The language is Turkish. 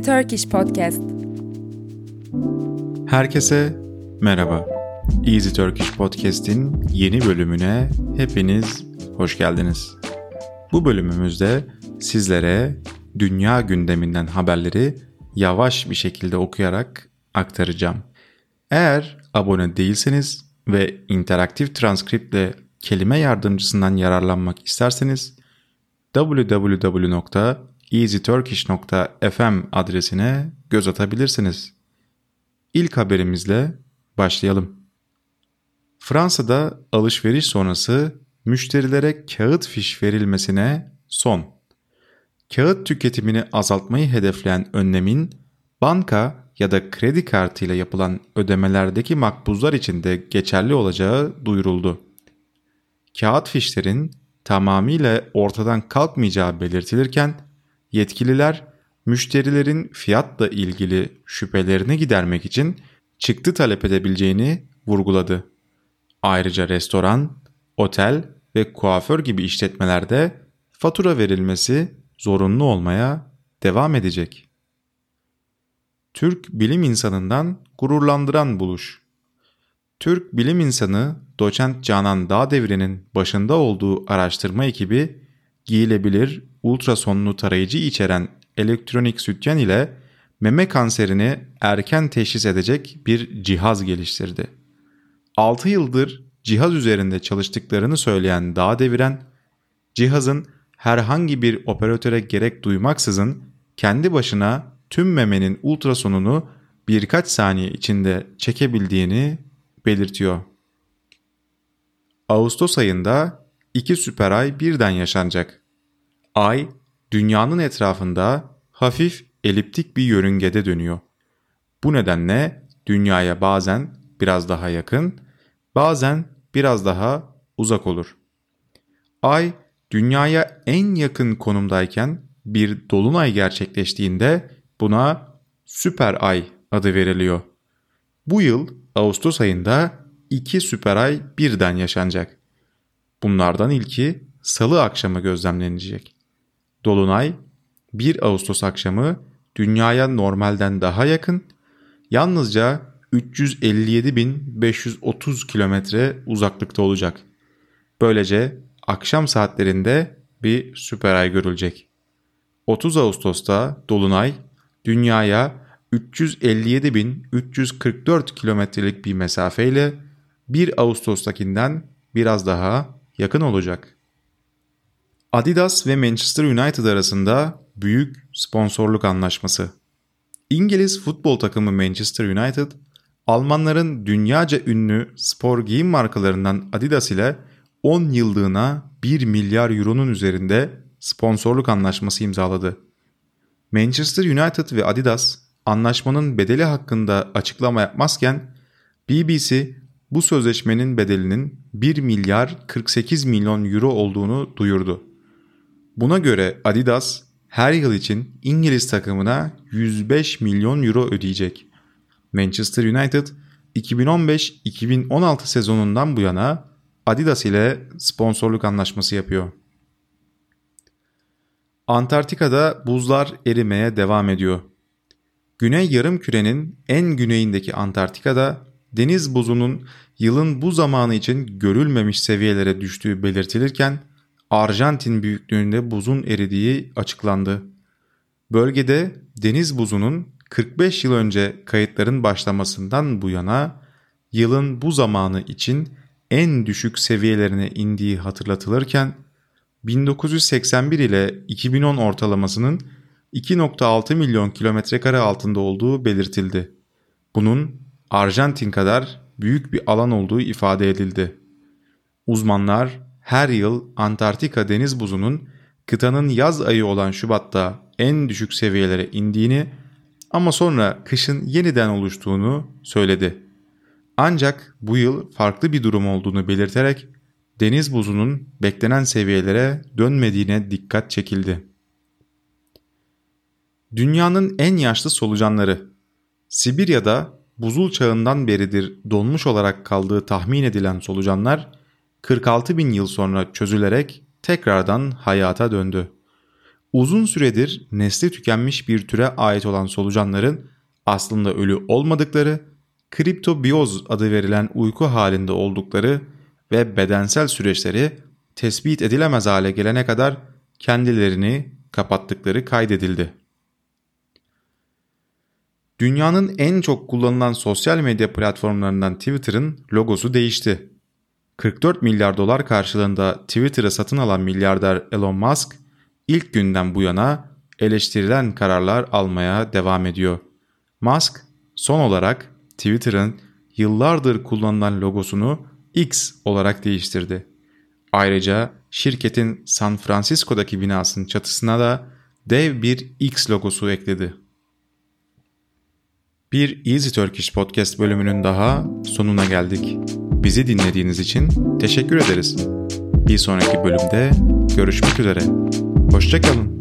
Easy Turkish Podcast. Herkese merhaba. Easy Turkish Podcast'in yeni bölümüne hepiniz hoş geldiniz. Bu bölümümüzde sizlere dünya gündeminden haberleri yavaş bir şekilde okuyarak aktaracağım. Eğer abone değilseniz ve interaktif transkriptle kelime yardımcısından yararlanmak isterseniz www.easyturkish.fm adresine göz atabilirsiniz. İlk haberimizle başlayalım. Fransa'da alışveriş sonrası müşterilere kağıt fiş verilmesine son. Kağıt tüketimini azaltmayı hedefleyen önlemin banka ya da kredi kartıyla yapılan ödemelerdeki makbuzlar için de geçerli olacağı duyuruldu. Kağıt fişlerin tamamıyla ortadan kalkmayacağı belirtilirken yetkililer müşterilerin fiyatla ilgili şüphelerini gidermek için çıktı talep edebileceğini vurguladı. Ayrıca restoran, otel ve kuaför gibi işletmelerde fatura verilmesi zorunlu olmaya devam edecek. Türk bilim insanından gururlandıran buluş. Türk bilim insanı doçent Canan Dağdeviren'in başında olduğu araştırma ekibi giyilebilir ultrasonlu tarayıcı içeren elektronik sütyen ile meme kanserini erken teşhis edecek bir cihaz geliştirdi. 6 yıldır cihaz üzerinde çalıştıklarını söyleyen Dağdeviren, cihazın herhangi bir operatöre gerek duymaksızın kendi başına tüm memenin ultrasonunu birkaç saniye içinde çekebildiğini belirtiyor. Ağustos ayında iki süper ay birden yaşanacak. Ay, dünyanın etrafında hafif eliptik bir yörüngede dönüyor. Bu nedenle dünyaya bazen biraz daha yakın, bazen biraz daha uzak olur. Ay, dünyaya en yakın konumdayken bir dolunay gerçekleştiğinde buna süper ay adı veriliyor. Bu yıl Ağustos ayında iki süper ay birden yaşanacak. Bunlardan ilki salı akşamı gözlemlenecek. Dolunay 1 Ağustos akşamı dünyaya normalden daha yakın, yalnızca 357.530 kilometre uzaklıkta olacak. Böylece akşam saatlerinde bir süper ay görülecek. 30 Ağustos'ta Dolunay dünyaya 357.344 kilometrelik bir mesafeyle 1 Ağustos'takinden biraz daha yakın olacak. Adidas ve Manchester United arasında büyük sponsorluk anlaşması. İngiliz futbol takımı Manchester United, Almanların dünyaca ünlü spor giyim markalarından Adidas ile 10 yıllığına 1 milyar euronun üzerinde sponsorluk anlaşması imzaladı. Manchester United ve Adidas anlaşmanın bedeli hakkında açıklama yapmazken BBC bu sözleşmenin bedelinin 1 milyar 48 milyon euro olduğunu duyurdu. Buna göre Adidas her yıl için İngiliz takımına 105 milyon euro ödeyecek. Manchester United 2015-2016 sezonundan bu yana Adidas ile sponsorluk anlaşması yapıyor. Antarktika'da buzlar erimeye devam ediyor. Güney yarım kürenin en güneyindeki Antarktika'da deniz buzunun yılın bu zamanı için görülmemiş seviyelere düştüğü belirtilirken Arjantin büyüklüğünde buzun eridiği açıklandı. Bölgede deniz buzunun 45 yıl önce kayıtların başlamasından bu yana yılın bu zamanı için en düşük seviyelerine indiği hatırlatılırken 1981 ile 2010 ortalamasının 2.6 milyon kilometre kare altında olduğu belirtildi. Bunun Arjantin kadar büyük bir alan olduğu ifade edildi. Uzmanlar her yıl Antarktika deniz buzunun kıtanın yaz ayı olan Şubat'ta en düşük seviyelere indiğini ama sonra kışın yeniden oluştuğunu söyledi. Ancak bu yıl farklı bir durum olduğunu belirterek deniz buzunun beklenen seviyelere dönmediğine dikkat çekildi. Dünyanın en yaşlı solucanları Sibirya'da buzul çağından beridir donmuş olarak kaldığı tahmin edilen solucanlar 46 bin yıl sonra çözülerek tekrardan hayata döndü. uzun süredir nesli tükenmiş bir türe ait olan solucanların aslında ölü olmadıkları, kriptobiyoz adı verilen uyku halinde oldukları ve bedensel süreçleri tespit edilemez hale gelene kadar kendilerini kapattıkları kaydedildi. Dünyanın en çok kullanılan sosyal medya platformlarından Twitter'ın logosu değişti. 44 milyar dolar karşılığında Twitter'ı satın alan milyarder Elon Musk ilk günden bu yana eleştirilen kararlar almaya devam ediyor. Musk son olarak Twitter'ın yıllardır kullanılan logosunu X olarak değiştirdi. Ayrıca şirketin San Francisco'daki binasının çatısına da dev bir X logosu ekledi. Bir Easy Turkish Podcast bölümünün daha sonuna geldik. Bizi dinlediğiniz için teşekkür ederiz. Bir sonraki bölümde görüşmek üzere. Hoşçakalın.